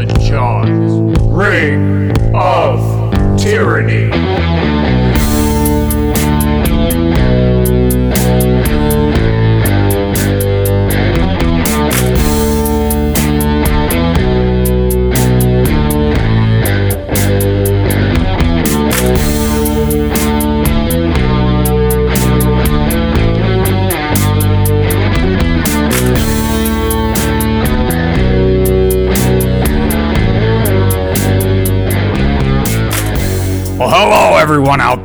is Alan Ring of Tyranny.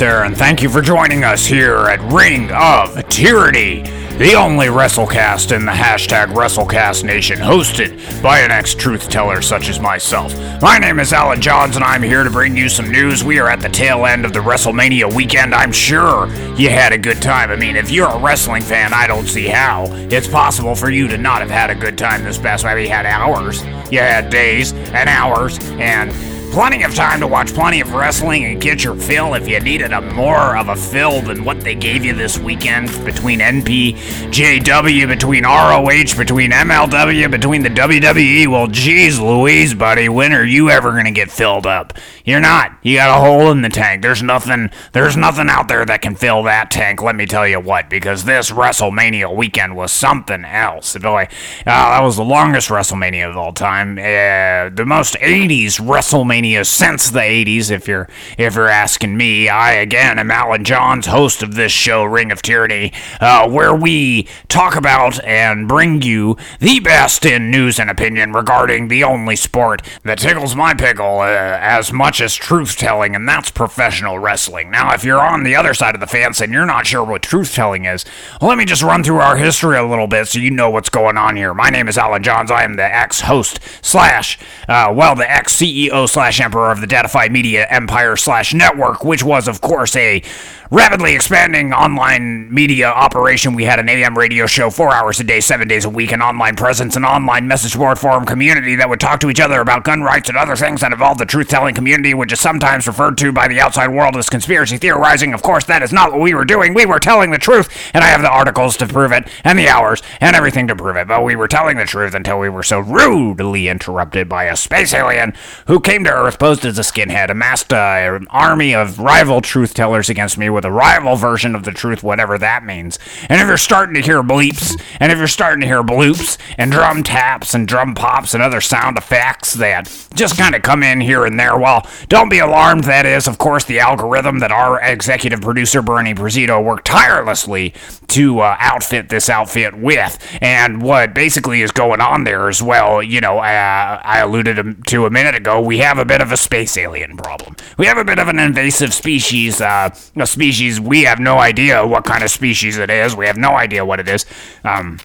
There, and thank you for joining us here at Ring of Tyranny, the only WrestleCast in the hashtag WrestleCast Nation, hosted by an ex-truth teller such as myself. My name is Alan Johns, and I'm here to bring you some news. We are at the tail end of the WrestleMania weekend. I'm sure you had a good time. I mean, if you're a wrestling fan, I don't see how it's possible for you to not have had a good time this past. Maybe you had hours, you had days and hours, and Plenty of time to watch plenty of wrestling and get your fill if you needed a more of a fill than what they gave you this weekend between NPJW, between ROH, between MLW, between the WWE. Well, geez Louise, buddy, when are you ever gonna get filled up? You're not. You got a hole in the tank. There's nothing there's nothing out there that can fill that tank, let me tell you what, because this WrestleMania weekend was something else. Boy, uh, that was the longest WrestleMania of all time. Uh, the most 80s WrestleMania since the 80s if you're if you're asking me. I again am alan johns host of this show ring of tyranny uh, where we talk about and bring you the best in news and opinion regarding the only sport that tickles my pickle uh, as much as truth telling and that's professional wrestling. Now if you're on the other side of the fence and you're not sure what truth telling is well, let me just run through our history a little bit so you know what's going on here. My name is alan johns. I am the ex-host slash uh, well the ex-ceo slash emperor of the Datafied Media Empire slash network, which was, of course, a rapidly expanding online media operation. We had an AM radio show four hours a day, seven days a week, an online presence, an online message board forum community that would talk to each other about gun rights and other things that involved the truth telling community, which is sometimes referred to by the outside world as conspiracy theorizing. Of course, that is not what we were doing. We were telling the truth, and I have the articles to prove it, and the hours, and everything to prove it. But we were telling the truth until we were so rudely interrupted by a space alien who came to Earth posed as a skinhead, amassed uh, an army of rival truth tellers against me with a rival version of the truth, whatever that means. And if you're starting to hear bleeps, and if you're starting to hear bloops, and drum taps, and drum pops, and other sound effects that just kind of come in here and there, well, don't be alarmed. That is, of course, the algorithm that our executive producer, Bernie Prezito, worked tirelessly to uh, outfit this outfit with. And what basically is going on there as well, you know, uh, I alluded to a minute ago, we have a bit of a space alien problem. We have a bit of an invasive species, uh, a species we have no idea what kind of species it is. We have no idea what it is. Um,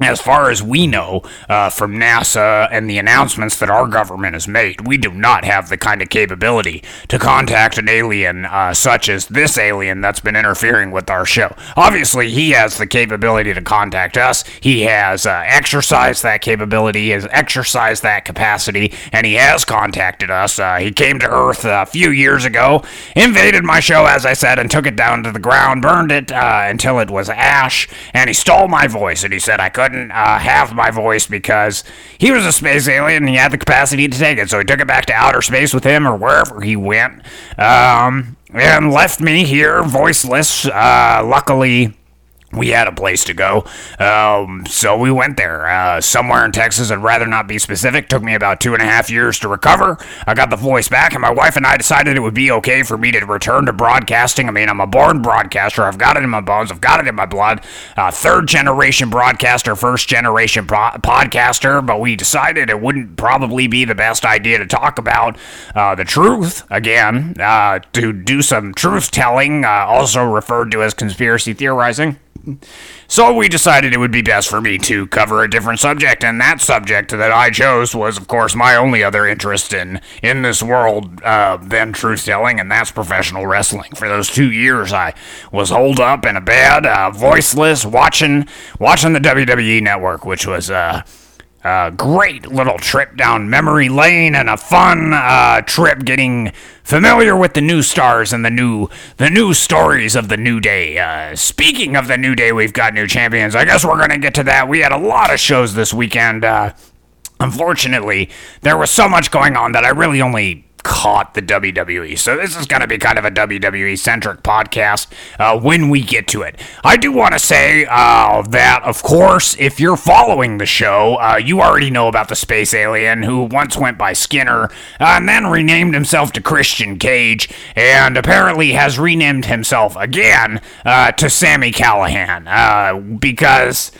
as far as we know uh, from NASA and the announcements that our government has made, we do not have the kind of capability to contact an alien uh, such as this alien that's been interfering with our show. Obviously, he has the capability to contact us. He has uh, exercised that capability, he has exercised that capacity, and he has contacted us. Uh, he came to Earth a few years ago, invaded my show, as I said, and took it down to the ground, burned it uh, until it was ash, and he stole my voice, and he said I couldn't uh, have my voice because he was a space alien and he had the capacity to take it. So he took it back to outer space with him or wherever he went, um, and left me here voiceless. Uh, luckily we had a place to go, um, so we went there. Uh, somewhere in Texas, I'd rather not be specific. Took me about two and a half years to recover. I got the voice back, and my wife and I decided it would be okay for me to return to broadcasting. I mean, I'm a born broadcaster. I've got it in my bones. I've got it in my blood. Uh, third generation broadcaster, first generation pro- podcaster. But we decided it wouldn't probably be the best idea to talk about uh, the truth again. Uh, to do some truth telling, uh, also referred to as conspiracy theorizing. So we decided it would be best for me to cover a different subject, and that subject that I chose was, of course, my only other interest in in this world uh, than truth telling, and that's professional wrestling. For those two years, I was holed up in a bed, uh, voiceless, watching watching the WWE Network, which was uh, a great little trip down memory lane and a fun uh, trip getting familiar with the new stars and the new the new stories of the new day. Uh, speaking of the new day, we've got new champions. I guess we're gonna get to that. We had a lot of shows this weekend. Uh, unfortunately, there was so much going on that I really only caught the WWE. So this is going to be kind of a WWE centric podcast uh, when we get to it. I do want to say uh, that, of course, if you're following the show, uh, you already know about the space alien who once went by Skinner uh, and then renamed himself to Christian Cage and apparently has renamed himself again uh, to Sami Callihan uh, because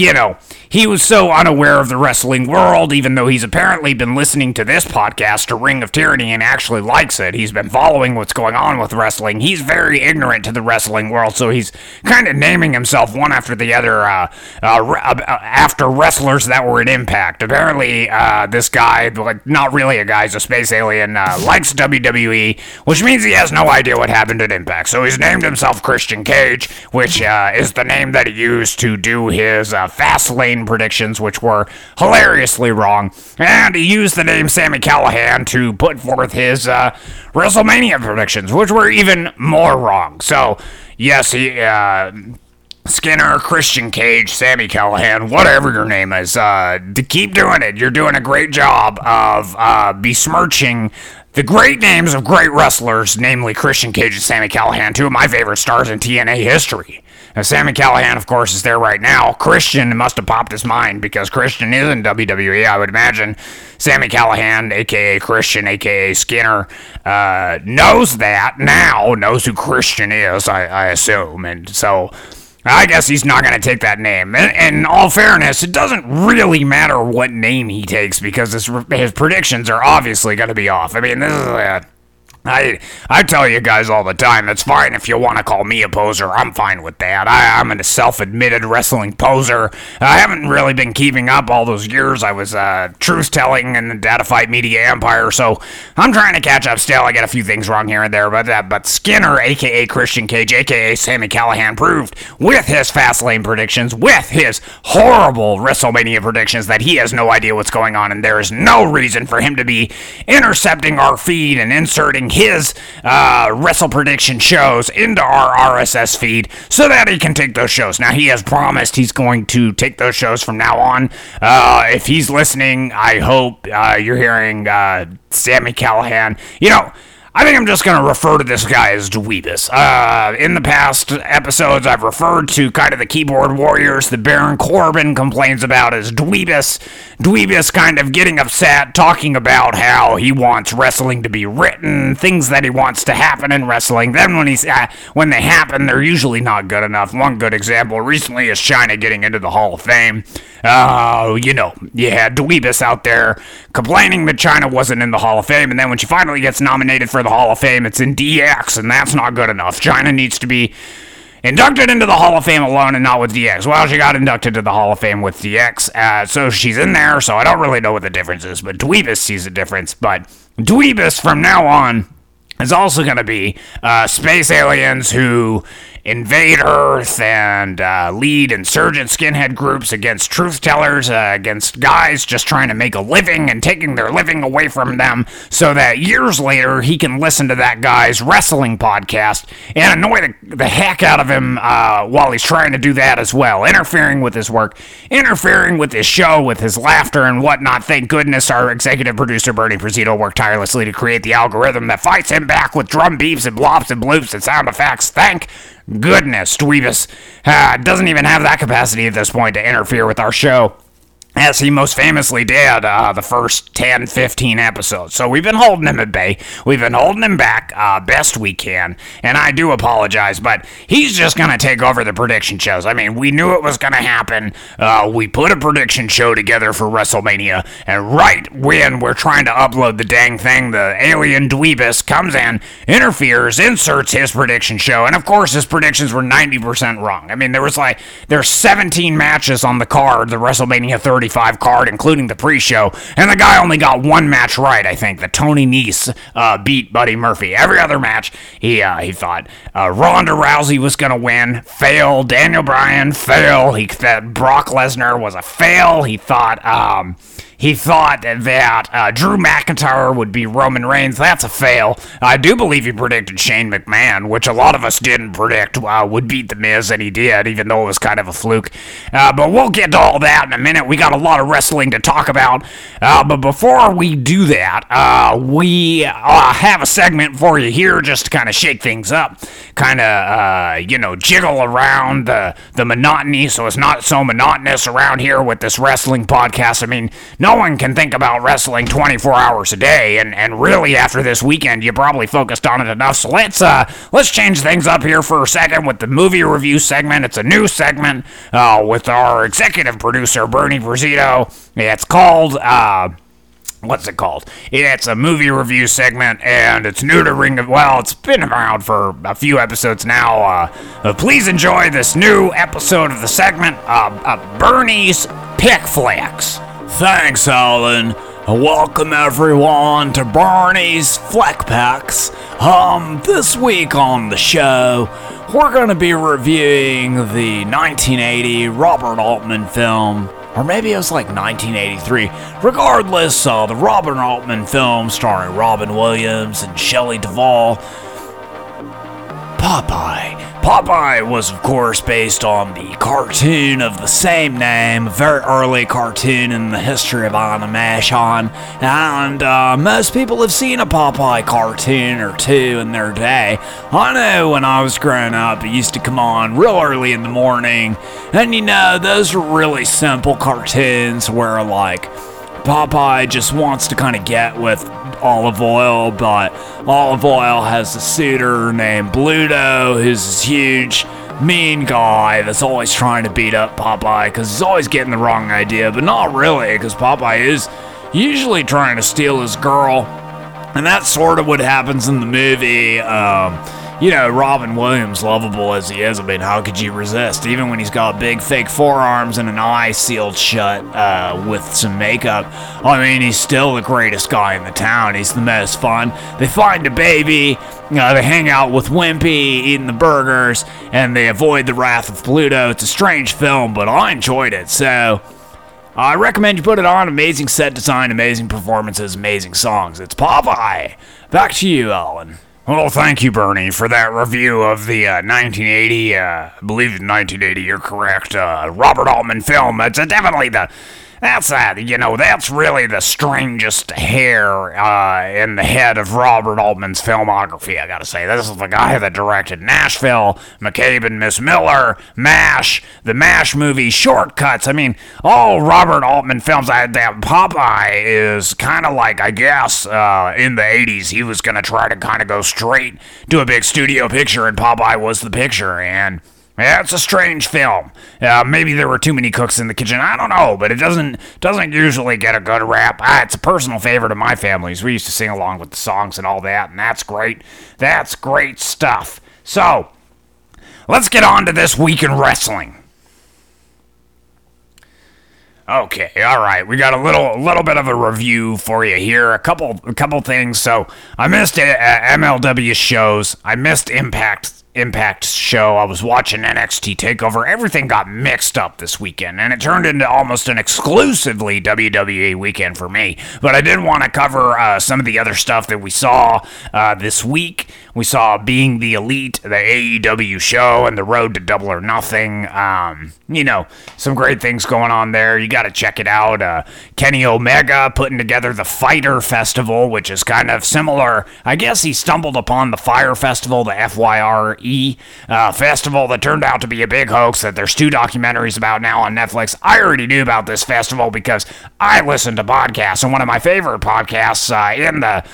you know, he was so unaware of the wrestling world, even though he's apparently been listening to this podcast, A Ring of Tyranny, and actually likes it. He's been following what's going on with wrestling. He's very ignorant to the wrestling world, so he's kind of naming himself one after the other uh, uh, uh, after wrestlers that were in Impact. Apparently, uh, this guy, like, not really a guy, he's a space alien, uh, likes WWE, which means he has no idea what happened at Impact. So he's named himself Christian Cage, which uh, is the name that he used to do his uh, fast lane predictions, which were hilariously wrong. And he used the name Sami Callihan to put forth his uh, WrestleMania predictions, which were even more wrong. So, yes, he. Uh, Skinner, Christian Cage, Sami Callihan, whatever your name is, uh, keep doing it. You're doing a great job of uh, besmirching the great names of great wrestlers, namely Christian Cage and Sami Callihan, two of my favorite stars in TNA history. Now, Sami Callihan, of course, is there right now. Christian must have popped his mind because Christian is in WWE, I would imagine. Sami Callihan, aka Christian, aka Skinner, uh, knows that now, knows who Christian is, I, I assume. And so. I guess he's not going to take that name. And, in all fairness, it doesn't really matter what name he takes because his, his predictions are obviously going to be off. I mean, this is a I I tell you guys all the time, it's fine if you want to call me a poser. I'm fine with that. I, I'm a self-admitted wrestling poser. I haven't really been keeping up all those years. I was uh, truth-telling in the Data Fight Media Empire, so I'm trying to catch up still. I get a few things wrong here and there, but uh, but Skinner, aka Christian Cage, aka Sami Callihan, proved with his fast lane predictions, with his horrible WrestleMania predictions, that he has no idea what's going on, and there is no reason for him to be intercepting our feed and inserting his uh, wrestle prediction shows into our RSS feed so that he can take those shows. Now, he has promised he's going to take those shows from now on. Uh, if he's listening, I hope uh, you're hearing uh, Sami Callihan. You know, I think I'm just going to refer to this guy as Dweebus. Uh, in the past episodes, I've referred to kind of the keyboard warriors that Baron Corbin complains about as Dweebus. Dweebus kind of getting upset, talking about how he wants wrestling to be written, things that he wants to happen in wrestling. Then when he's uh, when they happen, they're usually not good enough. One good example recently is Chyna getting into the Hall of Fame. Uh, you know, you had Dweebus out there complaining that Chyna wasn't in the Hall of Fame, and then when she finally gets nominated for the Hall of Fame. It's in DX, and that's not good enough. Chyna needs to be inducted into the Hall of Fame alone and not with DX. Well, she got inducted to the Hall of Fame with DX, uh, so she's in there, so I don't really know what the difference is, but Dweebus sees a difference. But Dweebus, from now on, is also going to be uh, space aliens who invade Earth and uh, lead insurgent skinhead groups against truth tellers, uh, against guys just trying to make a living and taking their living away from them, so that years later he can listen to that guy's wrestling podcast and annoy the, the heck out of him uh, while he's trying to do that as well, interfering with his work, interfering with his show, with his laughter and whatnot. Thank goodness our executive producer Bernie Prezito worked tirelessly to create the algorithm that fights him back with drum beeps and blops and bloops and sound effects. Thank Goodness, Dweebus. Uh, doesn't even have that capacity at this point to interfere with our show as he most famously did uh, the first 10, 15 episodes. So we've been holding him at bay. We've been holding him back uh, best we can. And I do apologize, but he's just going to take over the prediction shows. I mean, we knew it was going to happen. Uh, we put a prediction show together for WrestleMania. And right when we're trying to upload the dang thing, the alien Dweebus comes in, interferes, inserts his prediction show. And of course, his predictions were 90% wrong. I mean, there was like, there's 17 matches on the card, the WrestleMania 30 235 card, including the pre-show, and the guy only got one match right. I think The Tony Nese uh, beat Buddy Murphy. Every other match, he uh, he thought uh, Ronda Rousey was gonna win, fail. Daniel Bryan, fail. He that Brock Lesnar was a fail. He thought. Um, he thought that uh, Drew McIntyre would be Roman Reigns. That's a fail. I do believe he predicted Shane McMahon, which a lot of us didn't predict uh, would beat The Miz, and he did, even though it was kind of a fluke. Uh, but we'll get to all that in a minute. We got a lot of wrestling to talk about. Uh, but before we do that, uh, we uh, have a segment for you here just to kind of shake things up, kind of, you know, jiggle around the, the monotony so it's not so monotonous around here with this wrestling podcast. I mean, no one can think about wrestling 24 hours a day, and, and really after this weekend, you probably focused on it enough. So let's uh let's change things up here for a second with the movie review segment. It's a new segment uh, with our executive producer Bernie Prezito. It's called. Uh, what's it called? It's a movie review segment, and it's new to Ring of. Well, it's been around for a few episodes now. Uh, uh, please enjoy this new episode of the segment, uh, uh Bernie's Pick Flex. Thanks, Alan. Welcome everyone to Barney's Fleck Packs. Um, this week on the show, we're gonna be reviewing the 1980 Robert Altman film, or maybe it was like 1983. Regardless, uh, the Robert Altman film starring Robin Williams and Shelley Duvall. Popeye. Popeye was, of course, based on the cartoon of the same name, a very early cartoon in the history of animation, and uh, most people have seen a Popeye cartoon or two in their day. I know when I was growing up, it used to come on real early in the morning, and you know, those are really simple cartoons where, like, Popeye just wants to kind of get with Olive Oyl, but Olive Oyl has a suitor named Bluto, who's this huge, mean guy that's always trying to beat up Popeye because he's always getting the wrong idea, but not really, because Popeye is usually trying to steal his girl. And that's sort of what happens in the movie. Um, you know, Robin Williams, lovable as he is, I mean, how could you resist? Even when he's got big fake forearms and an eye sealed shut uh, with some makeup, I mean, he's still the greatest guy in the town. He's the most fun. They find a baby, uh, they hang out with Wimpy, eating the burgers, and they avoid the wrath of Bluto. It's a strange film, but I enjoyed it, so. I recommend you put it on. Amazing set design, amazing performances, amazing songs. It's Popeye. Back to you, Alan. Well, thank you, Bernie, for that review of the uh, 1980, uh, I believe 1980, you're correct, uh, Robert Altman film. It's definitely the that's that. You know, that's really the strangest hair uh, in the head of Robert Altman's filmography. I gotta say, this is the guy that directed Nashville, McCabe and Mrs. Miller, MASH, the MASH movie, Shortcuts. I mean, all Robert Altman films. I, that Popeye is kind of like, I guess, uh, in the '80s, he was gonna try to kind of go straight to a big studio picture, and Popeye was the picture, and yeah, it's a strange film. Uh, maybe there were too many cooks in the kitchen. I don't know, but it doesn't doesn't usually get a good rap. Ah, it's a personal favorite of my family's. We used to sing along with the songs and all that, and that's great. That's great stuff. So, let's get on to this week in wrestling. Okay, all right. We got a little, a little bit of a review for you here. A couple, a couple things. So I missed uh, MLW shows. I missed Impact Impact show. I was watching NXT TakeOver. Everything got mixed up this weekend, and it turned into almost an exclusively WWE weekend for me. But I did want to cover uh, some of the other stuff that we saw uh, this week. We saw Being the Elite, the AEW show, and the Road to Double or Nothing. Um, you know, some great things going on there. You got to check it out. Uh, Kenny Omega putting together the Fighter Festival, which is kind of similar. I guess he stumbled upon the Fire Festival, the FYR E uh, festival that turned out to be a big hoax that there's two documentaries about now on Netflix. I already knew about this festival because I listened to podcasts, and one of my favorite podcasts uh, in the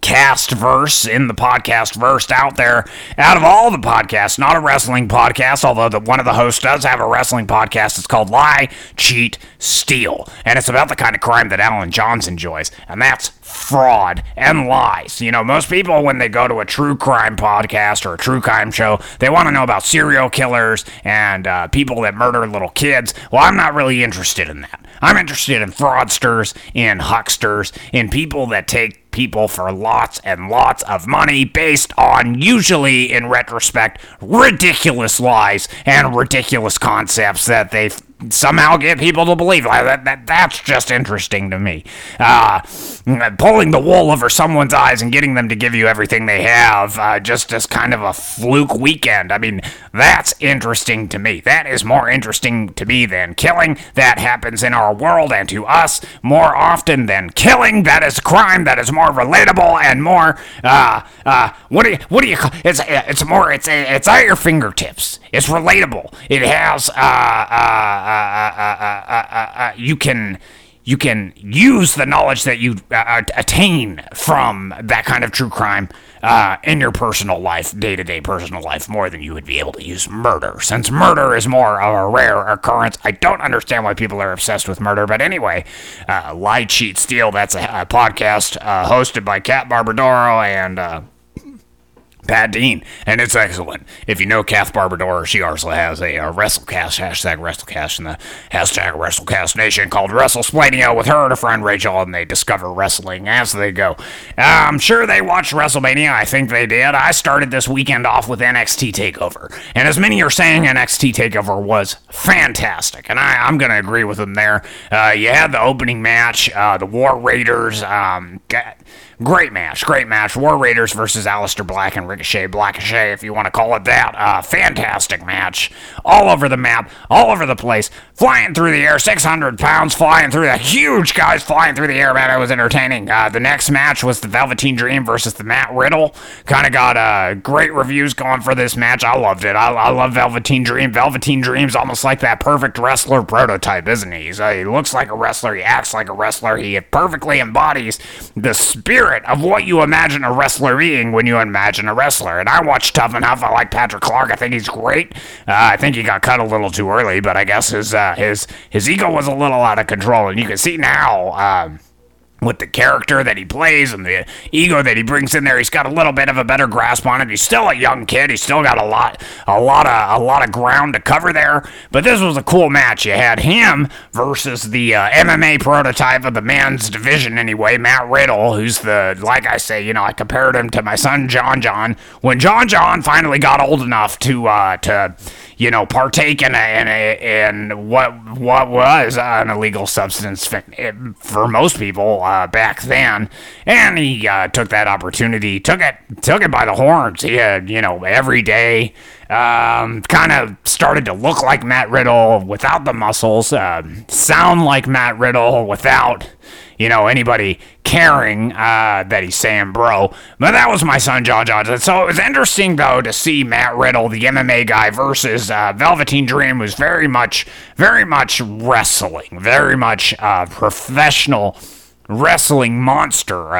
cast verse in the podcast verse out there. Out of all the podcasts not a wrestling podcast although the, one of the hosts does have a wrestling podcast. It's called lie cheat steal. And it's about the kind of crime that alan johns enjoys and that's fraud and lies. You know most people when they go to a true crime podcast or a true crime show they want to know about serial killers and uh, people that murder little kids. Well i'm not really interested in that. I'm interested in fraudsters, in hucksters, in people that take people for lots and lots of money based on usually in retrospect ridiculous lies and ridiculous concepts that they somehow get people to believe. That, that that's just interesting to me. Uh, pulling the wool over someone's eyes and getting them to give you everything they have, uh, just as kind of a fluke weekend. I mean, that's interesting to me. That is more interesting to me than killing. That happens in our world and to us more often than killing. That is crime. That is more relatable and more. Uh, uh, what do you? What do you? Call, it's it's more. It's it's at your fingertips. It's relatable. It has. Uh, uh, Uh, uh, uh, uh, you can you can use the knowledge that you uh, attain from that kind of true crime uh, in your personal life, day to day personal life, more than you would be able to use murder. Since murder is more of a rare occurrence, I don't understand why people are obsessed with murder. But anyway, uh, Lie, Cheat, Steal, that's a, a podcast hosted by Kath Barbadoro and. Pat Dean, and it's excellent. If you know Kath Barbadoro, she also has a, a WrestleCast, hashtag WrestleCast, in the hashtag WrestleCast Nation called Wrestlesplaining with her and a friend Rachel, and they discover wrestling as they go. I'm sure they watched WrestleMania. I think they did. I started this weekend off with NXT TakeOver, and as many are saying, NXT TakeOver was fantastic, and I, am going to agree with them there. Uh, you had the opening match, uh, the War Raiders. Um, Great match, great match. War Raiders versus Aleister Black and Ricochet, Blackochet, if you want to call it that. Uh, fantastic match. All over the map, all over the place. Flying through the air, 600 pounds flying through the huge guys flying through the air, man. It was entertaining. Uh, the next match was the Velveteen Dream versus the Matt Riddle. Kind of got uh, great reviews going for this match. I loved it. I, I love Velveteen Dream. Velveteen Dream's almost like that perfect wrestler prototype, isn't he? Uh, he looks like a wrestler. He acts like a wrestler. He perfectly embodies the spirit spirit of what you imagine a wrestler being when you imagine a wrestler. And I watch Tough Enough. I like Patrick Clark. I think he's great. Uh, I think he got cut a little too early, but I guess his uh, his his ego was a little out of control. And you can see now. Um, with the character that he plays and the ego that he brings in there, he's got a little bit of a better grasp on it. He's still a young kid. He's still got a lot, a lot of, a lot of ground to cover there. But this was a cool match. You had him versus the uh, MMA prototype of the men's division, anyway, Matt Riddle, who's the, like I say, you know, I compared him to my son John John. When John John finally got old enough to, uh, to you know, partake in a, in, a, in what what was an illegal substance for most people uh, back then, and he uh, took that opportunity, took it took it by the horns. He had you know every day. Um, kind of started to look like Matt Riddle without the muscles, uh, sound like Matt Riddle without you know, anybody caring uh, that he's saying bro. But that was my son, John Johnson. So it was interesting, though, to see Matt Riddle, the MMA guy, versus uh, Velveteen Dream, who's very much, very much wrestling, very much uh, professional wrestling monster.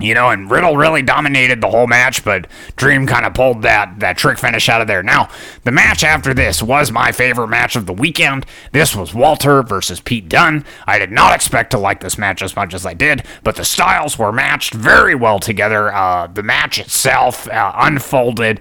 You know, and Riddle really dominated the whole match, but Dream kind of pulled that, that trick finish out of there. Now, the match after this was my favorite match of the weekend. This was Walter versus Pete Dunne. I did not expect to like this match as much as I did, but the styles were matched very well together. Uh, the match itself uh, unfolded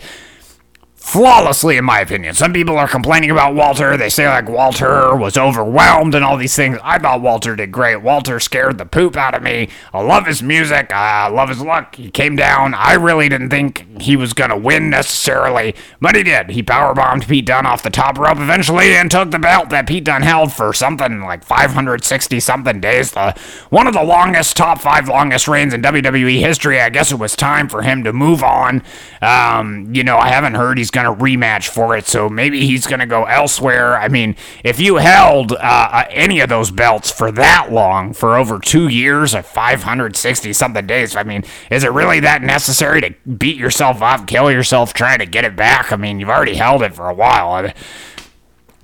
flawlessly, in my opinion. Some people are complaining about Walter. They say, like, Walter was overwhelmed and all these things. I thought Walter did great. Walter scared the poop out of me. I love his music. I love his look. He came down. I really didn't think he was going to win necessarily, but he did. He powerbombed Pete Dunne off the top rope eventually and took the belt that Pete Dunne held for something like 560 something days. The, one of the longest, top five longest reigns in WWE history. I guess it was time for him to move on. Um, you know, I haven't heard he's going to rematch for it, so maybe he's going to go elsewhere. I mean, if you held uh, uh, any of those belts for that long, for over two years, or 560 something days, I mean, is it really that necessary to beat yourself up, kill yourself trying to get it back? I mean, you've already held it for a while. I mean,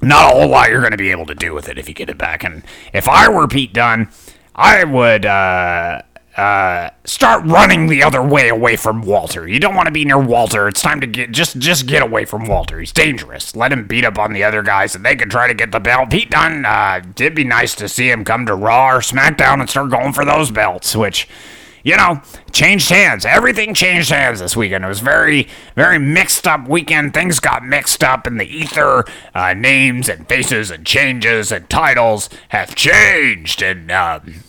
not a whole lot you're going to be able to do with it if you get it back. And if I were Pete Dunne, I would. Uh, uh, start running the other way away from Walter. You don't want to be near Walter. It's time to get just just get away from Walter. He's dangerous. Let him beat up on the other guys, and they can try to get the belt. Pete Dunne, uh, it'd be nice to see him come to Raw or SmackDown and start going for those belts, which you know, changed hands. Everything changed hands this weekend. It was very, very mixed up weekend. Things got mixed up in the ether. Uh, names and faces and changes and titles have changed, and um,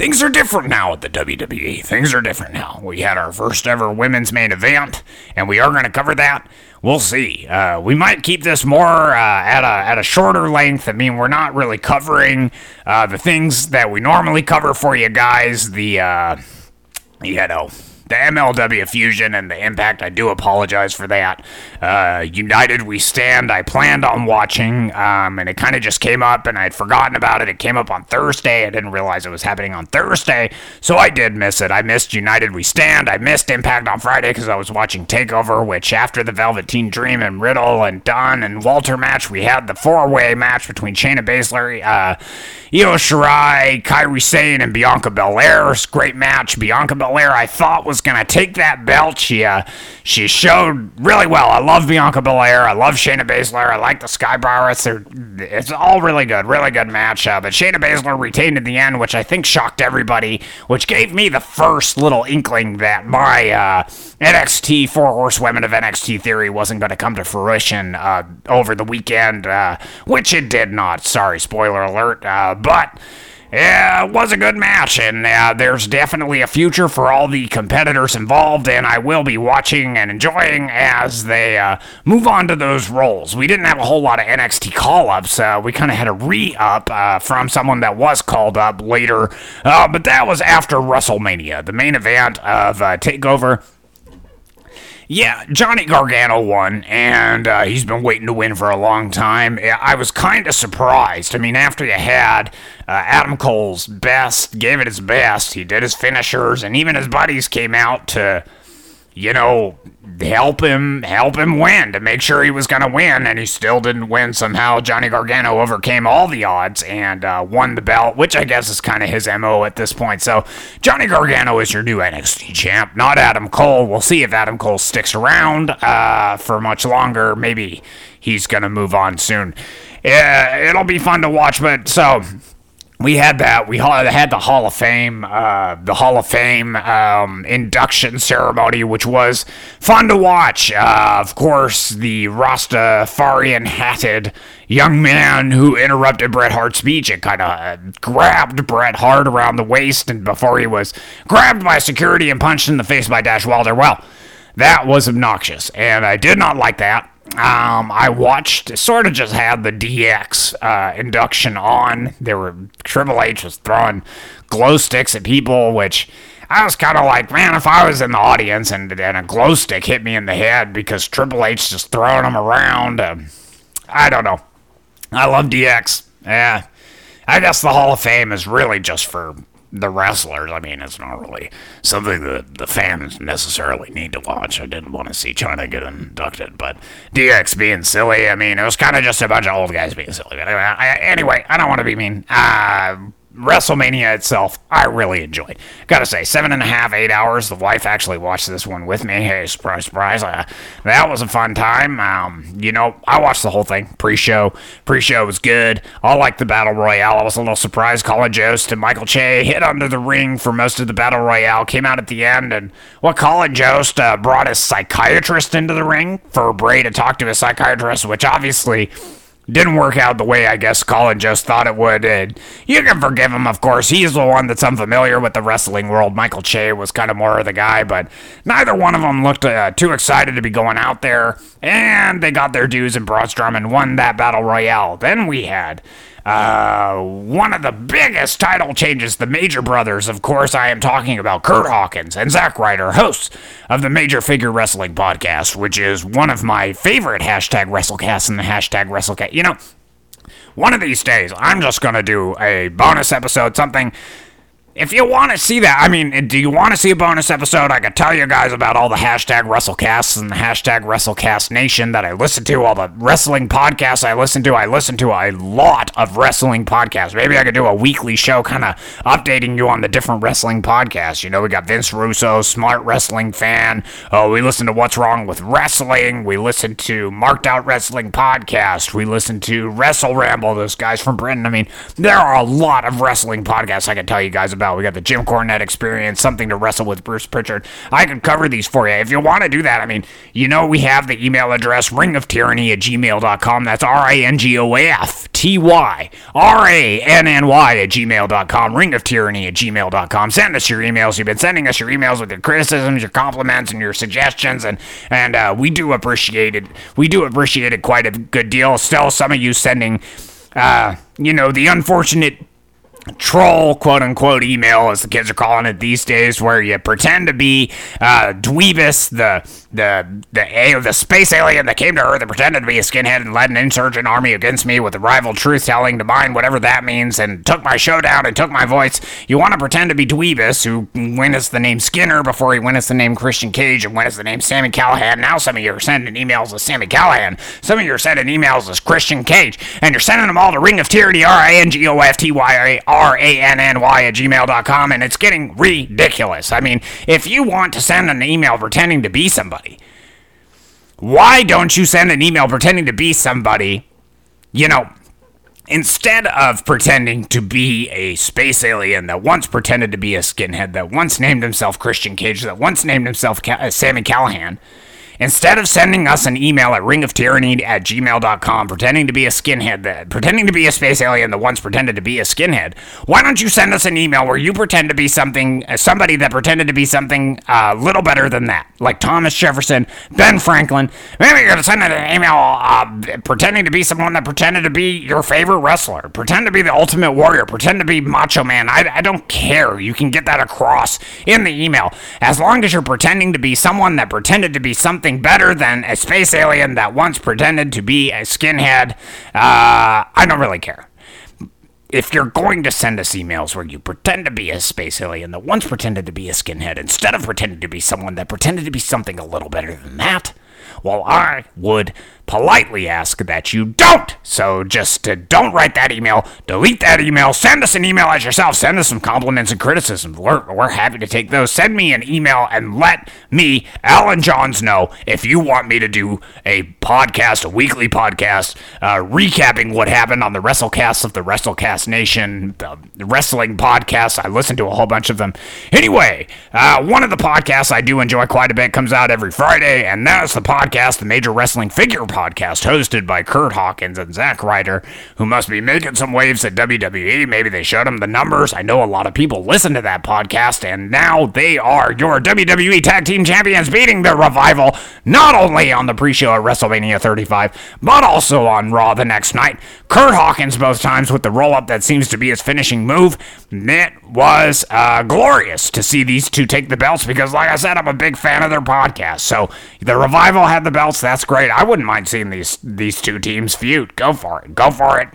things are different now at the WWE. Things are different now. We had our first ever women's main event, and we are going to cover that. We'll see. Uh, we might keep this more uh, at a at a shorter length. I mean, we're not really covering uh, the things that we normally cover for you guys. The uh, you know the MLW fusion and the impact. I do apologize for that. Uh, United We Stand. I planned on watching, um, and it kind of just came up, and I'd forgotten about it. It came up on Thursday. I didn't realize it was happening on Thursday, so I did miss it. I missed United We Stand. I missed Impact on Friday because I was watching Takeover, which after the Velveteen Dream and Riddle and Dunne and Walter match, we had the four-way match between Shayna Baszler, uh, Io Shirai, Kairi Sane, and Bianca Belair. Great match. Bianca Belair, I thought was gonna take that belt. She uh, she showed really well. I love Bianca Belair. I love Shayna Baszler. I like the Sky Pirates. It's all really good, really good match. Uh, but Shayna Baszler retained in the end, which I think shocked everybody, which gave me the first little inkling that my uh, NXT Four Horsewomen of NXT theory wasn't going to come to fruition uh, over the weekend, uh, which it did not. Sorry, spoiler alert. Uh, but yeah, it was a good match, and uh, there's definitely a future for all the competitors involved, and I will be watching and enjoying as they uh, move on to those roles. We didn't have a whole lot of NXT call ups, uh, we kind of had a re up uh, from someone that was called up later, uh, but that was after WrestleMania, the main event of uh, TakeOver. Yeah, Johnny Gargano won, and uh, he's been waiting to win for a long time. I was kind of surprised. I mean, after you had uh, Adam Cole's best, gave it his best, he did his finishers, and even his buddies came out to, you know, help him help him win to make sure he was going to win and he still didn't win somehow. Johnny gargano overcame all the odds and uh, won the belt which i guess is kind of his mo at this point. So johnny gargano is your new nxt champ not adam cole. We'll see if adam cole sticks around uh, for much longer. Maybe he's going to move on soon. Uh, it'll be fun to watch but so we had that. We had the Hall of Fame, uh, the Hall of Fame um, induction ceremony, which was fun to watch. Uh, of course, the Rastafarian hatted young man who interrupted Bret Hart's speech and kind of uh, grabbed Bret Hart around the waist, and before he was grabbed by security and punched in the face by Dash Wilder. Well, that was obnoxious, and I did not like that. Um, I watched, sort of just had the DX uh, induction on. There were Triple H was throwing glow sticks at people, which I was kind of like, man, if I was in the audience and, and a glow stick hit me in the head because Triple H just throwing them around, uh, I don't know. I love DX. Yeah, I guess the Hall of Fame is really just for the wrestlers. I mean, it's not really something that the fans necessarily need to watch. I didn't want to see Chyna get inducted, but DX being silly, I mean, it was kind of just a bunch of old guys being silly. But anyway, I, anyway, I don't want to be mean. Uh, WrestleMania itself, I really enjoyed. Gotta say, seven and a half, eight hours. The wife actually watched this one with me. Hey, surprise, surprise. Uh, that was a fun time. Um, you know, I watched the whole thing pre-show. Pre-show was good. I liked the battle royale. I was a little surprised. Colin Jost and Michael Che hit under the ring for most of the battle royale. Came out at the end, and well, Colin Jost uh, brought his psychiatrist into the ring for Bray to talk to his psychiatrist, which obviously didn't work out the way I guess Colin Jost thought it would. And you can forgive him, of course. He's the one that's unfamiliar with the wrestling world. Michael Che was kind of more of the guy, but neither one of them looked uh, too excited to be going out there. And they got their dues, and Braun Strowman and won that battle royale. Then we had uh, one of the biggest title changes, the Major Brothers. Of course, I am talking about Curt Hawkins and Zack Ryder, hosts of the Major Figure Wrestling Podcast, which is one of my favorite hashtag WrestleCasts and the hashtag WrestleCast. You know, one of these days, I'm just going to do a bonus episode, something if you want to see that, I mean, do you want to see a bonus episode? I could tell you guys about all the hashtag WrestleCasts and the hashtag WrestleCast Nation that I listen to, all the wrestling podcasts I listen to. I listen to a lot of wrestling podcasts. Maybe I could do a weekly show kind of updating you on the different wrestling podcasts. You know, we got Vince Russo, Smart Wrestling Fan. Oh, we listen to What's Wrong with Wrestling. We listen to Marked Out Wrestling Podcast. We listen to Wrestle Ramble, those guys from Britain. I mean, there are a lot of wrestling podcasts I can tell you guys about about. We got the Jim Cornette experience, something to wrestle with Bruce Pritchard. I can cover these for you. If you want to do that, I mean, you know, we have the email address ringoftyranny at gmail.com. That's R I N G O A F T Y R A N N Y at gmail.com. Ringoftyranny at gmail.com. Send us your emails. You've been sending us your emails with your criticisms, your compliments, and your suggestions, and, and uh, we do appreciate it. We do appreciate it quite a good deal. Still, some of you sending, uh, you know, the unfortunate troll quote unquote email as the kids are calling it these days where you pretend to be uh dweebus the the the the space alien that came to earth and pretended to be a skinhead and led an insurgent army against me with a rival truth telling to mine whatever that means and took my show down and took my voice. You want to pretend to be dweebus who went us the name skinner before he went us the name christian cage and went us the name sami callihan. Now some of you are sending emails as sami callihan. Some of you are sending emails as christian cage. And you're sending them all to ring of tyranny r-i-n-g-o-f-t-y-a R-A-N-N-Y at gmail.com, and it's getting ridiculous. I mean, if you want to send an email pretending to be somebody, why don't you send an email pretending to be somebody, you know, instead of pretending to be a space alien that once pretended to be a skinhead, that once named himself Christian Cage, that once named himself uh, Sami Callihan, Instead of sending us an email at ringoftyranny at gmail.com pretending to be a skinhead, that, pretending to be a space alien that once pretended to be a skinhead, why don't you send us an email where you pretend to be something, uh, somebody that pretended to be something a uh, little better than that? Like Thomas Jefferson, Ben Franklin. Maybe you're to send an email uh, pretending to be someone that pretended to be your favorite wrestler. Pretend to be the ultimate warrior. Pretend to be Macho Man. I, I don't care. You can get that across in the email. As long as you're pretending to be someone that pretended to be something better than a space alien that once pretended to be a skinhead, uh, I don't really care. If you're going to send us emails where you pretend to be a space alien that once pretended to be a skinhead instead of pretending to be someone that pretended to be something a little better than that, well, I would politely ask that you don't. So just uh, don't write that email, delete that email, send us an email as yourself, send us some compliments and criticisms. We're, we're happy to take those. Send me an email and let me, Alan Johns, know if you want me to do a podcast, a weekly podcast, uh, recapping what happened on the WrestleCast of the WrestleCast Nation, the wrestling podcast. I listen to a whole bunch of them. Anyway, uh, one of the podcasts I do enjoy quite a bit comes out every Friday, and that's the podcast, the Major Wrestling Figure Podcast podcast hosted by Curt Hawkins and Zack Ryder, who must be making some waves at WWE. Maybe they showed him the numbers. I know a lot of people listen to that podcast, and now they are your WWE Tag Team Champions, beating the revival not only on the pre show at WrestleMania 35, but also on Raw the next night. Curt Hawkins both times with the roll up that seems to be his finishing move. It was uh, glorious to see these two take the belts because, like I said, I'm a big fan of their podcast. So the revival had the belts. That's great. I wouldn't mind seeing these these two teams feud. Go for it. Go for it.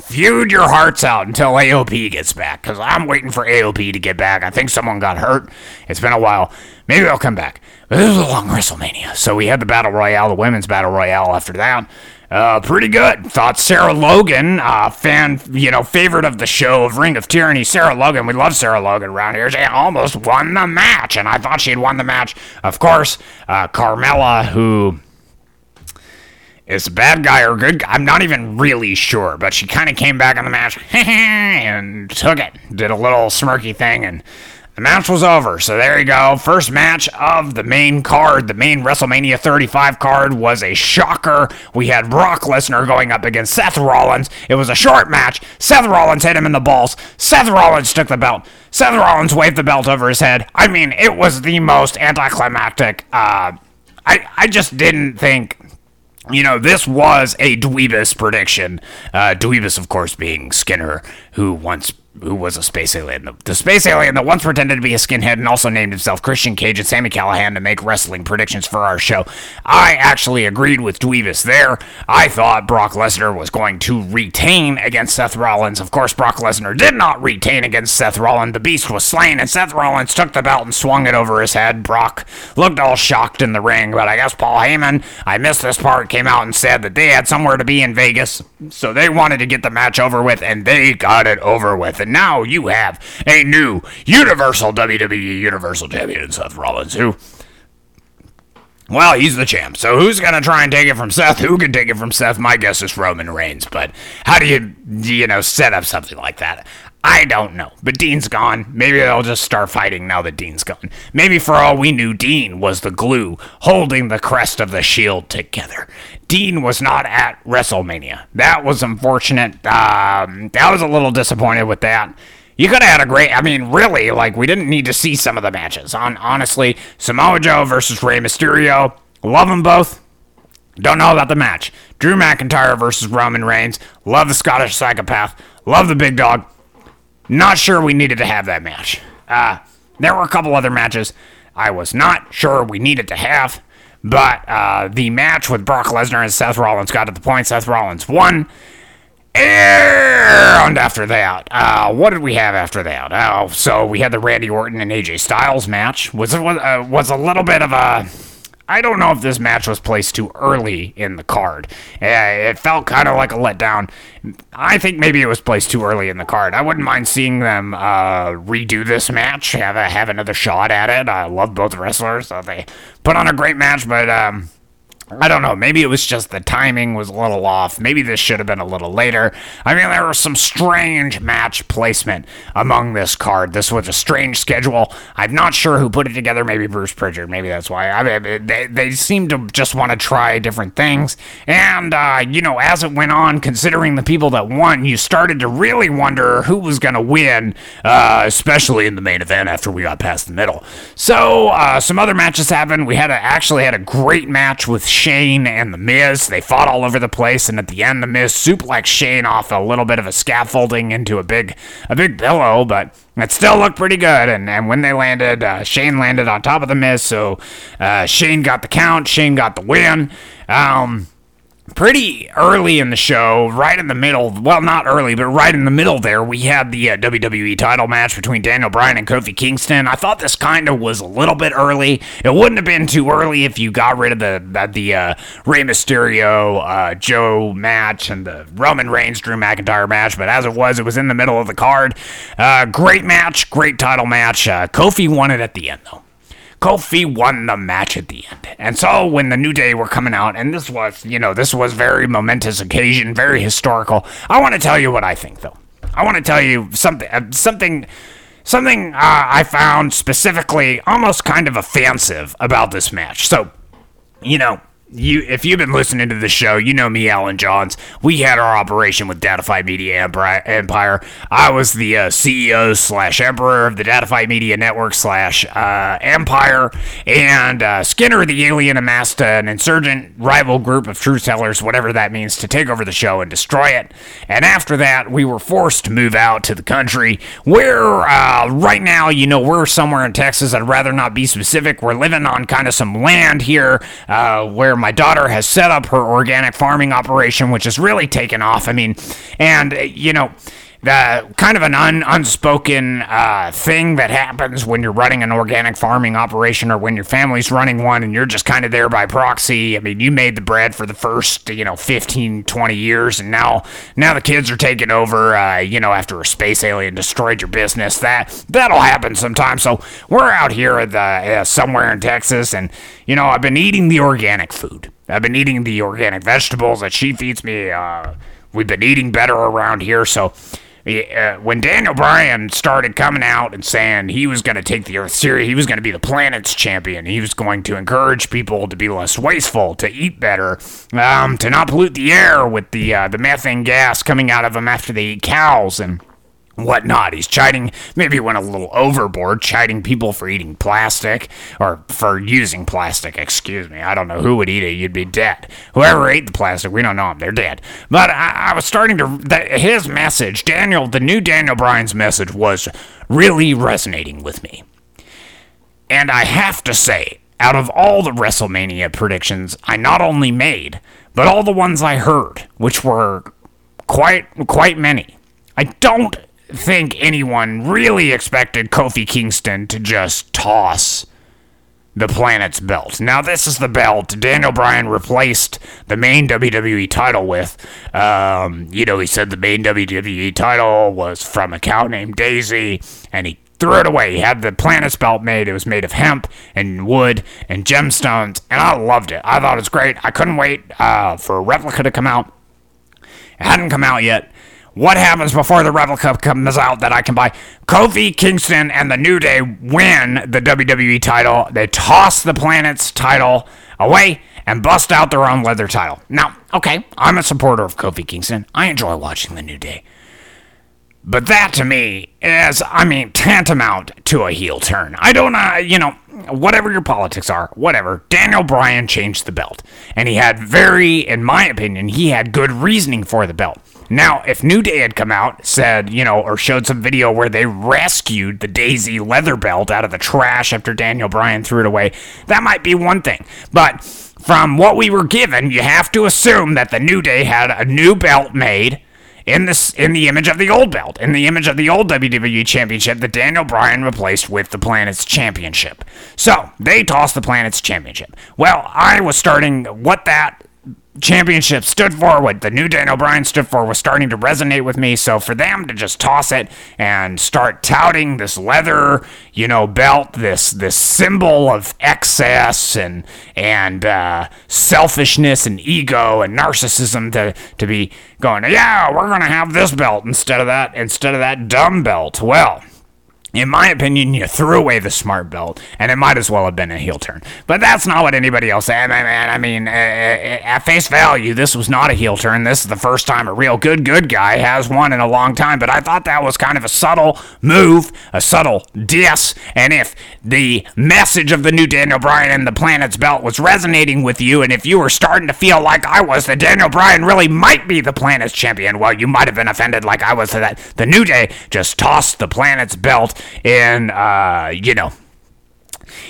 Feud your hearts out until AOP gets back, because I'm waiting for AOP to get back. I think someone got hurt. It's been a while. Maybe they'll come back. But this is a long WrestleMania. So we had the Battle Royale, the Women's Battle Royale after that. Uh, pretty good. Thought Sarah Logan, uh, fan, you know, favorite of the show of Ring of Tyranny, Sarah Logan. We love Sarah Logan around here. She almost won the match, and I thought she had won the match. Of course, uh, Carmella, who is a bad guy or good guy. I'm not even really sure, but she kind of came back in the match and took it. Did a little smirky thing, and the match was over. So there you go. First match of the main card. The main WrestleMania 35 card was a shocker. We had Brock Lesnar going up against Seth Rollins. It was a short match. Seth Rollins hit him in the balls. Seth Rollins took the belt. Seth Rollins waved the belt over his head. I mean, it was the most anticlimactic. Uh, I, I just didn't think you know, this was a Dweebus prediction. Uh, Dweebus, of course, being Skinner, who once who was a space alien. The, the, space alien that once pretended to be a skinhead and also named himself Christian Cage and Sami Callihan to make wrestling predictions for our show. I actually agreed with Dweebus there. I thought Brock Lesnar was going to retain against Seth Rollins. Of course, Brock Lesnar did not retain against Seth Rollins. The beast was slain, and Seth Rollins took the belt and swung it over his head. Brock looked all shocked in the ring, but I guess Paul Heyman, I missed this part, came out and said that they had somewhere to be in Vegas, so they wanted to get the match over with, and they got it over with. And now you have a new Universal WWE Universal Champion, Seth Rollins, who. Well, he's the champ. So who's going to try and take it from Seth? Who can take it from Seth? My guess is Roman Reigns. But how do you, you know, set up something like that? I don't know. But Dean's gone. Maybe they'll just start fighting now that Dean's gone. Maybe for all we knew, Dean was the glue holding the crest of the shield together. Dean was not at WrestleMania. That was unfortunate. Um, I was a little disappointed with that. You could have had a great. I mean, really, like we didn't need to see some of the matches. On honestly, Samoa Joe versus Rey Mysterio. Love them both. Don't know about the match. Drew McIntyre versus Roman Reigns. Love the Scottish psychopath. Love the big dog. Not sure we needed to have that match. Uh, there were a couple other matches I was not sure we needed to have, but uh, the match with Brock Lesnar and Seth Rollins got to the point. Seth Rollins won. And after that, uh, what did we have after that? Oh, so we had the Randy Orton and AJ Styles match. Was was, uh, was a little bit of a I don't know if this match was placed too early in the card. It felt kind of like a letdown. I think maybe it was placed too early in the card. I wouldn't mind seeing them uh, redo this match, have a, have another shot at it. I love both wrestlers, so they put on a great match, but um, I don't know. Maybe it was just the timing was a little off. Maybe this should have been a little later. I mean, there was some strange match placement among this card. This was a strange schedule. I'm not sure who put it together. Maybe Bruce Pritchard. Maybe that's why. I mean, they, they seem to just want to try different things. And, uh, you know, as it went on, considering the people that won, you started to really wonder who was going to win, uh, especially in the main event after we got past the middle. So, uh, some other matches happened. We had a, actually had a great match with Shane and The Miz. They fought all over the place, and at the end, The Miz suplexed Shane off a little bit of a scaffolding into a big, a big pillow, but it still looked pretty good. And, and when they landed, uh, Shane landed on top of The Miz, so uh, Shane got the count. Shane got the win. Um, pretty early in the show, right in the middle, well, not early, but right in the middle there, we had the uh, WWE title match between Daniel Bryan and Kofi Kingston. I thought this kind of was a little bit early. It wouldn't have been too early if you got rid of the the, the uh, Rey Mysterio uh, Joe match and the Roman Reigns Drew McIntyre match, but as it was, it was in the middle of the card. Uh, great match, great title match. Uh, Kofi won it at the end, though. Kofi won the match at the end. And so when the New Day were coming out, and this was, you know, this was very momentous occasion, very historical. I want to tell you what I think, though. I want to tell you something, uh, something, something uh, I found specifically almost kind of offensive about this match. So, you know, you if you've been listening to the show, you know me, Alan Johns. We had our operation with Datafy Media Empire. I was the uh, CEO slash emperor of the Datafy Media Network slash uh, Empire, and uh, Skinner the Alien amassed an insurgent rival group of truth tellers, whatever that means, to take over the show and destroy it. And after that, we were forced to move out to the country, where uh, right now, you know, we're somewhere in Texas. I'd rather not be specific. We're living on kind of some land here uh, where my daughter has set up her organic farming operation, which has really taken off. I mean, and, you know, the kind of an un, unspoken uh, thing that happens when you're running an organic farming operation or when your family's running one and you're just kind of there by proxy. I mean, you made the bread for the first, you know, 15, 20 years, and now now the kids are taking over, uh, you know, after a space alien destroyed your business. That, that'll happen sometime. So we're out here at the, uh, somewhere in Texas, and, you know, I've been eating the organic food. I've been eating the organic vegetables that she feeds me. Uh, we've been eating better around here, so uh, when Daniel Bryan started coming out and saying he was going to take the Earth serious, he was going to be the planet's champion. He was going to encourage people to be less wasteful, to eat better, um, to not pollute the air with the uh, the methane gas coming out of them after they eat cows and whatnot. He's chiding, maybe went a little overboard, chiding people for eating plastic or for using plastic. Excuse me. I don't know who would eat it. You'd be dead. Whoever ate the plastic, we don't know them. They're dead. But I, I was starting to, the, his message, Daniel, the new Daniel Bryan's message was really resonating with me. And I have to say, out of all the WrestleMania predictions I not only made, but all the ones I heard, which were quite quite many, I don't think anyone really expected Kofi Kingston to just toss the planet's belt. Now, this is the belt Daniel Bryan replaced the main WWE title with. Um, you know, he said the main WWE title was from a cow named Daisy, and he threw it away. He had the planet's belt made. It was made of hemp and wood and gemstones, and I loved it. I thought it was great. I couldn't wait uh, for a replica to come out. It hadn't come out yet what happens before the Rebel Cup comes out that I can buy? Kofi Kingston and the New Day win the WWE title. They toss the planet's title away and bust out their own leather title. Now, okay, I'm a supporter of Kofi Kingston. I enjoy watching the New Day. But that to me is, I mean, tantamount to a heel turn. I don't, uh, you know, whatever your politics are, whatever. Daniel Bryan changed the belt. And he had very, in my opinion, he had good reasoning for the belt. Now, if New Day had come out, said, you know, or showed some video where they rescued the Daisy leather belt out of the trash after Daniel Bryan threw it away, that might be one thing. But from what we were given, you have to assume that the New Day had a new belt made in this in the image of the old belt, in the image of the old WWE Championship that Daniel Bryan replaced with the Planet's Championship. So they tossed the Planet's Championship. Well, I was starting what that championship stood for, what the new Daniel Bryan stood for, was starting to resonate with me. So for them to just toss it and start touting this leather, you know, belt, this this symbol of excess and and uh, selfishness and ego and narcissism to to be going, yeah, we're gonna have this belt instead of that instead of that dumb belt. Well in my opinion, you threw away the smart belt, and it might as well have been a heel turn. But that's not what anybody else said. I mean, uh, at face value, this was not a heel turn. This is the first time a real good, good guy has won in a long time. But I thought that was kind of a subtle move, a subtle diss. And if the message of the new Daniel Bryan and the planet's belt was resonating with you, and if you were starting to feel like I was, that Daniel Bryan really might be the planet's champion, well, you might have been offended like I was that the New Day just tossed the planet's belt and uh, you know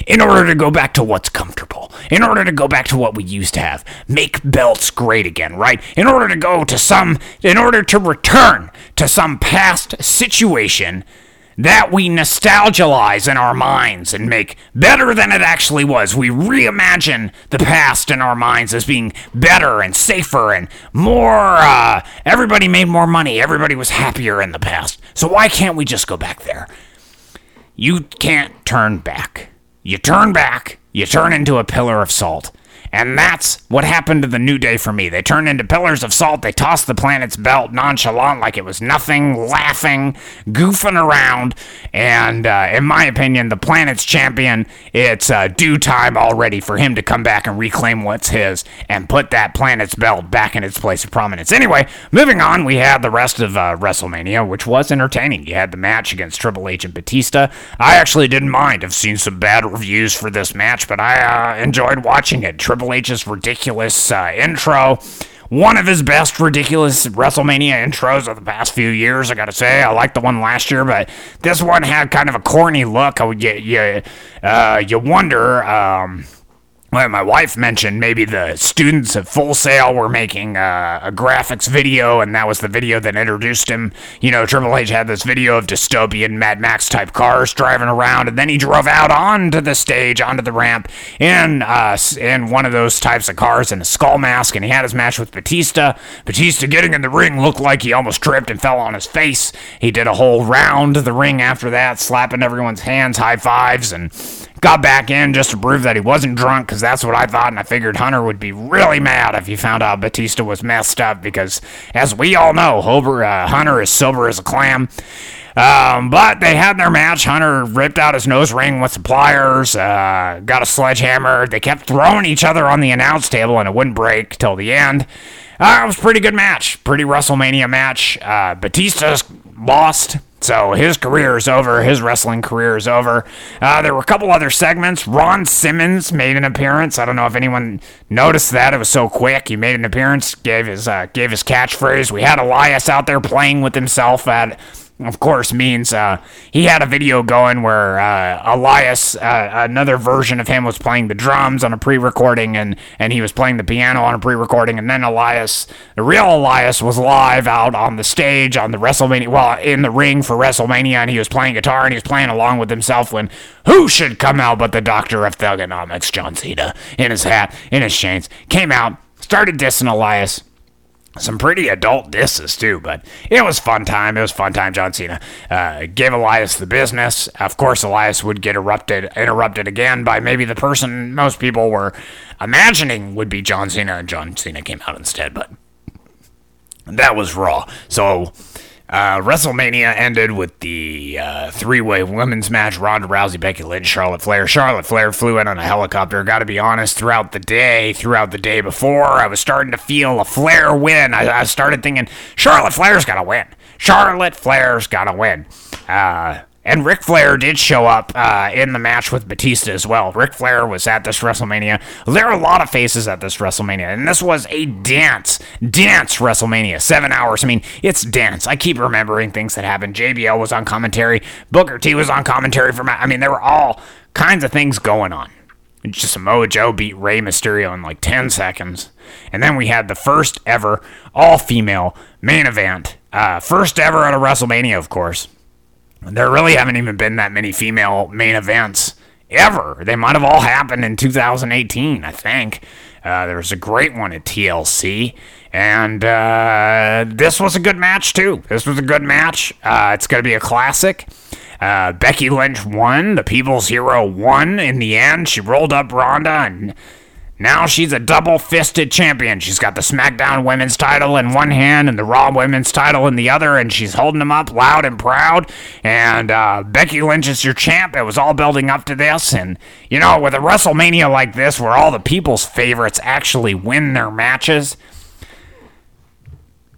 in order to go back to what's comfortable, in order to go back to what we used to have, make belts great again, right? In order to go to some, in order to return to some past situation that we nostalgize in our minds and make better than it actually was. We reimagine the past in our minds as being better and safer and more, uh, everybody made more money, everybody was happier in the past. So why can't we just go back there? You can't turn back. You turn back, you turn into a pillar of salt. And that's what happened to the New Day for me. They turned into pillars of salt. They tossed the planet's belt nonchalant like it was nothing, laughing, goofing around. And uh, in my opinion, the planet's champion, it's uh, due time already for him to come back and reclaim what's his and put that planet's belt back in its place of prominence. Anyway, moving on, we had the rest of uh, WrestleMania, which was entertaining. You had the match against Triple H and Batista. I actually didn't mind. I've seen some bad reviews for this match, but I uh, enjoyed watching it. Triple H's ridiculous uh, intro. One of his best ridiculous WrestleMania intros of the past few years, I gotta say. I liked the one last year, but this one had kind of a corny look. You, you, uh, you wonder. Um, well, my wife mentioned maybe the students at Full Sail were making uh, a graphics video, and that was the video that introduced him. You know, Triple H had this video of dystopian Mad Max type cars driving around, and then he drove out onto the stage, onto the ramp, in uh, in one of those types of cars in a skull mask, and he had his match with Batista. Batista getting in the ring looked like he almost tripped and fell on his face. He did a whole round of the ring after that, slapping everyone's hands, high fives, and got back in just to prove that he wasn't drunk because that's what I thought, and I figured Hunter would be really mad if he found out Batista was messed up because, as we all know, Hober, uh, Hunter is sober as a clam. Um, but they had their match. Hunter ripped out his nose ring with the pliers, uh, got a sledgehammer. They kept throwing each other on the announce table, and it wouldn't break till the end. Uh, it was a pretty good match, pretty WrestleMania match. Uh, Batista lost. So his career is over. His wrestling career is over. Uh, there were a couple other segments. Ron Simmons made an appearance. I don't know if anyone noticed that. It was so quick. He made an appearance, gave his uh, gave his catchphrase. We had Elias out there playing with himself at of course, means uh, he had a video going where uh, Elias, uh, another version of him, was playing the drums on a pre-recording, and and he was playing the piano on a pre-recording, and then Elias, the real Elias, was live out on the stage on the WrestleMania, well, in the ring for WrestleMania, and he was playing guitar and he was playing along with himself. When who should come out but the Doctor of Thuganomics, John Cena, in his hat, in his chains, came out, started dissing Elias some pretty adult disses too, but it was fun time. It was fun time. John Cena uh, gave Elias the business. Of course, Elias would get erupted, interrupted again by maybe the person most people were imagining would be John Cena, and John Cena came out instead. But that was Raw. So Uh, WrestleMania ended with the uh, three-way women's match: Ronda Rousey, Becky Lynch, Charlotte Flair. Charlotte Flair flew in on a helicopter. Got to be honest, throughout the day, throughout the day before, I was starting to feel a Flair win. I, I started thinking Charlotte Flair's got to win. Charlotte Flair's got to win. Uh, and Ric Flair did show up uh, in the match with Batista as well. Ric Flair was at this WrestleMania. There are a lot of faces at this WrestleMania, and this was a dance, dance WrestleMania. Seven hours. I mean, it's dance. I keep remembering things that happened. JBL was on commentary. Booker T was on commentary for. I mean, there were all kinds of things going on. Just Samoa Joe beat Rey Mysterio in like 10 seconds. And then we had the first ever all female main event. Uh, first ever at a WrestleMania, of course. There really haven't even been that many female main events ever. They might have all happened in 2018, I think. Uh, there was a great one at TLC, and uh, this was a good match too. This was a good match. Uh, it's going to be a classic. Uh, Becky Lynch won. The People's Hero won in the end. She rolled up Ronda and now she's a double fisted champion. She's got the SmackDown Women's title in one hand and the Raw Women's title in the other, and she's holding them up loud and proud. And uh, Becky Lynch is your champ. It was all building up to this. And, you know, with a WrestleMania like this where all the people's favorites actually win their matches,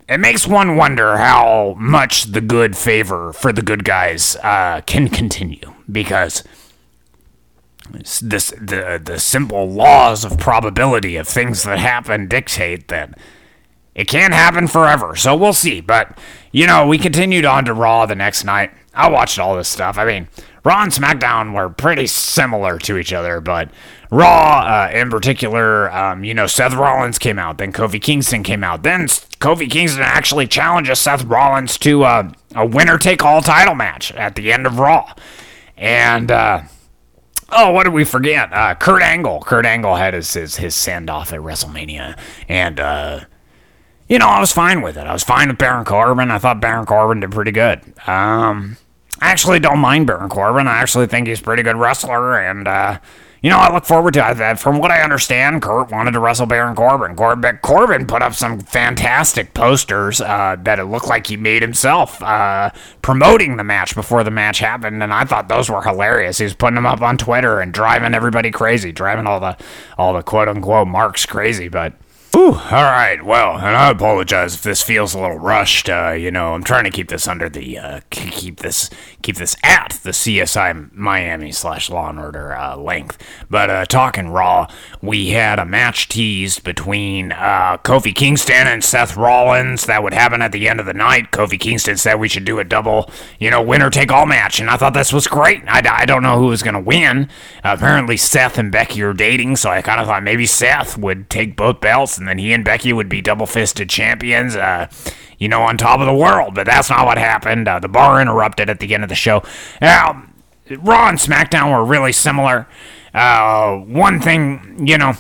it makes one wonder how much the good favor for the good guys uh, can continue. Because this the the simple laws of probability of things that happen dictate that it can't happen forever. So we'll see. But you know, we continued on to Raw the next night. I watched all this stuff. I mean, Raw and SmackDown were pretty similar to each other, but Raw uh, in particular, um, you know, Seth Rollins came out, then Kofi Kingston came out, then Kofi Kingston actually challenges Seth Rollins to uh, a winner take all title match at the end of Raw, and. Uh, Oh, what did we forget? Uh, Kurt Angle. Kurt Angle had his his, his send off at WrestleMania, and uh, you know I was fine with it. I was fine with Baron Corbin. I thought Baron Corbin did pretty good. Um, I actually don't mind Baron Corbin. I actually think he's a pretty good wrestler, and uh, you know, I look forward to that. From what I understand, Kurt wanted to wrestle Baron Corbin. Corbin, Corbin put up some fantastic posters uh, that it looked like he made himself uh, promoting the match before the match happened, and I thought those were hilarious. He was putting them up on Twitter and driving everybody crazy, driving all the all the quote unquote marks crazy, but. Ooh, all right. Well, and I apologize if this feels a little rushed. Uh, you know, I'm trying to keep this under the uh, keep this keep this at the CSI Miami slash Law and Order uh, length. But uh, talking Raw, we had a match teased between uh, Kofi Kingston and Seth Rollins that would happen at the end of the night. Kofi Kingston said we should do a double, you know, winner take all match, and I thought this was great. I, I don't know who was going to win. apparently, Seth and Becky are dating, so I kind of thought maybe Seth would take both belts and then he and Becky would be double fisted champions. Uh, you know, on top of the world. But that's not what happened. Uh, the bar interrupted at the end of the show. Now, Raw and SmackDown were really similar. Uh, one thing, you know,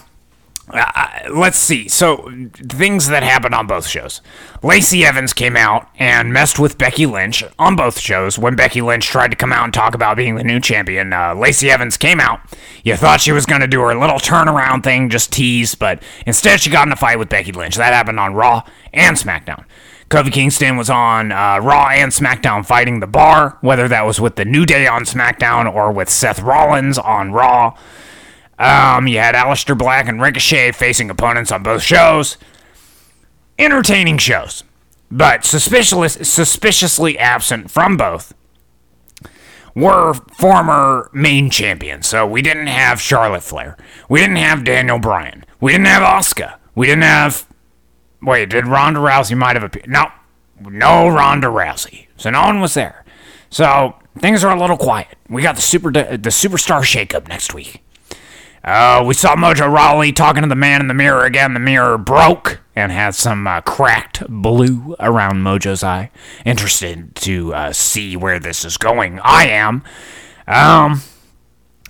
uh, let's see. So, things that happened on both shows. Lacey Evans came out and messed with Becky Lynch on both shows when Becky Lynch tried to come out and talk about being the new champion. Uh, Lacey Evans came out. You thought she was going to do her little turnaround thing, just tease, but instead she got in a fight with Becky Lynch. That happened on Raw and SmackDown. Kofi Kingston was on uh, Raw and SmackDown fighting the bar, whether that was with the New Day on SmackDown or with Seth Rollins on Raw. Um, you had Aleister Black and Ricochet facing opponents on both shows. Entertaining shows, but suspicious, suspiciously absent from both were former main champions. So we didn't have Charlotte Flair. We didn't have Daniel Bryan. We didn't have Asuka. We didn't have Wait, did Ronda Rousey might have appeared? No, no Ronda Rousey. So no one was there. So things are a little quiet. We got the super the superstar shakeup next week. Uh, we saw Mojo Rawley talking to the man in the mirror again. The mirror broke and had some uh, cracked blue around Mojo's eye. Interested to uh, see where this is going. I am. Um,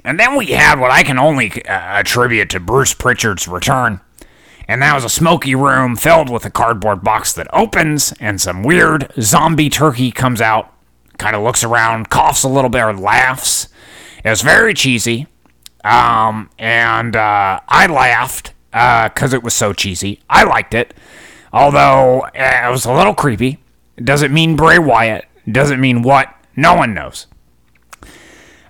and then we had what I can only uh, attribute to Bruce Pritchard's return and that was a smoky room filled with a cardboard box that opens, and some weird zombie turkey comes out, kind of looks around, coughs a little bit, or laughs. It was very cheesy, um, and uh, I laughed because uh, it was so cheesy. I liked it, although uh, it was a little creepy. Does it mean Bray Wyatt? Does it mean what? No one knows.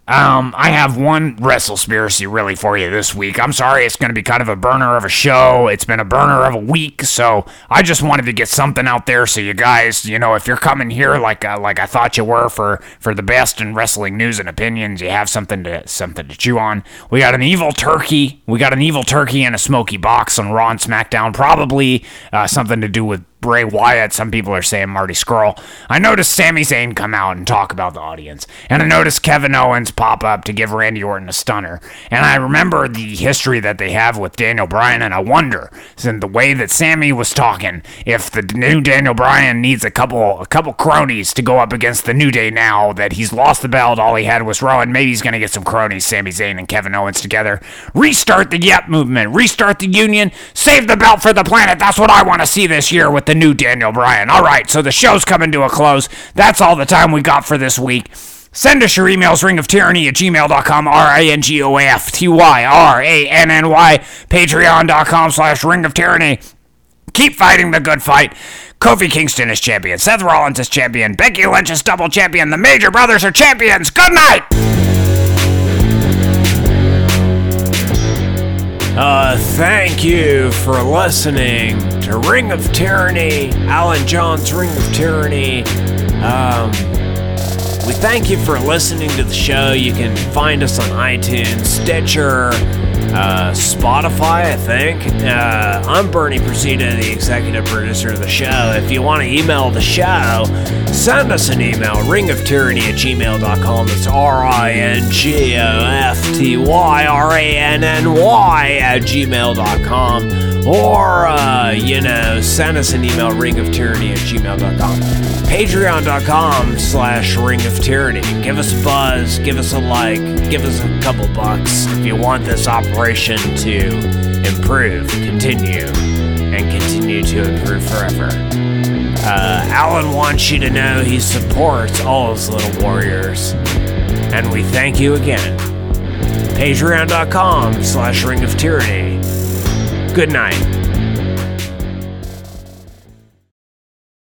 Um, I have one WrestleSpiracy really for you this week. I'm sorry, it's going to be kind of a burner of a show. It's been a burner of a week, so I just wanted to get something out there so you guys, you know, if you're coming here like uh, like I thought you were for for the best in wrestling news and opinions, you have something to something to chew on. We got an evil turkey. We got an evil turkey and a smoky box on Raw and SmackDown. Probably uh, something to do with Bray Wyatt. Some people are saying Marty Scurll. I noticed Sami Zayn come out and talk about the audience. And I noticed Kevin Owens pop up to give Randy Orton a stunner. And I remember the history that they have with Daniel Bryan, and I wonder, in the way that Sami was talking, if the new Daniel Bryan needs a couple a couple cronies to go up against the New Day now that he's lost the belt, all he had was Rowan. Maybe he's gonna get some cronies, Sami Zayn and Kevin Owens together. Restart the Yep movement, restart the union, save the belt for the planet. That's what I want to see this year with the new Daniel Bryan. All right, so the show's coming to a close. That's all the time we got for this week. Send us your emails, ringoftyranny at gmail.com, R-I-N-G-O-A-F-T-Y-R-A-N-N-Y, patreon.com slash ring of tyranny. Keep fighting the good fight. Kofi Kingston is champion. Seth Rollins is champion. Becky Lynch is double champion. The Major Brothers are champions. Good night! Uh, thank you for listening to Ring of Tyranny, Alan John's Ring of Tyranny. Um, we thank you for listening to the show. You can find us on iTunes, Stitcher, uh, Spotify, I think. Uh, I'm Bernie Prezito, the executive producer of the show. If you want to email the show, send us an email, ringoftyranny at gmail.com. That's R I N G O F T Y R A N N Y at gmail.com. Or, uh, you know, send us an email, ringoftyranny at gmail.com. Patreon.com slash ring of tyranny. Give us a buzz, give us a like, give us a couple bucks if you want this operation to improve, continue, and continue to improve forever. Uh, Alan wants you to know he supports all his little warriors. And we thank you again. Patreon.com slash ring of tyranny. Good night.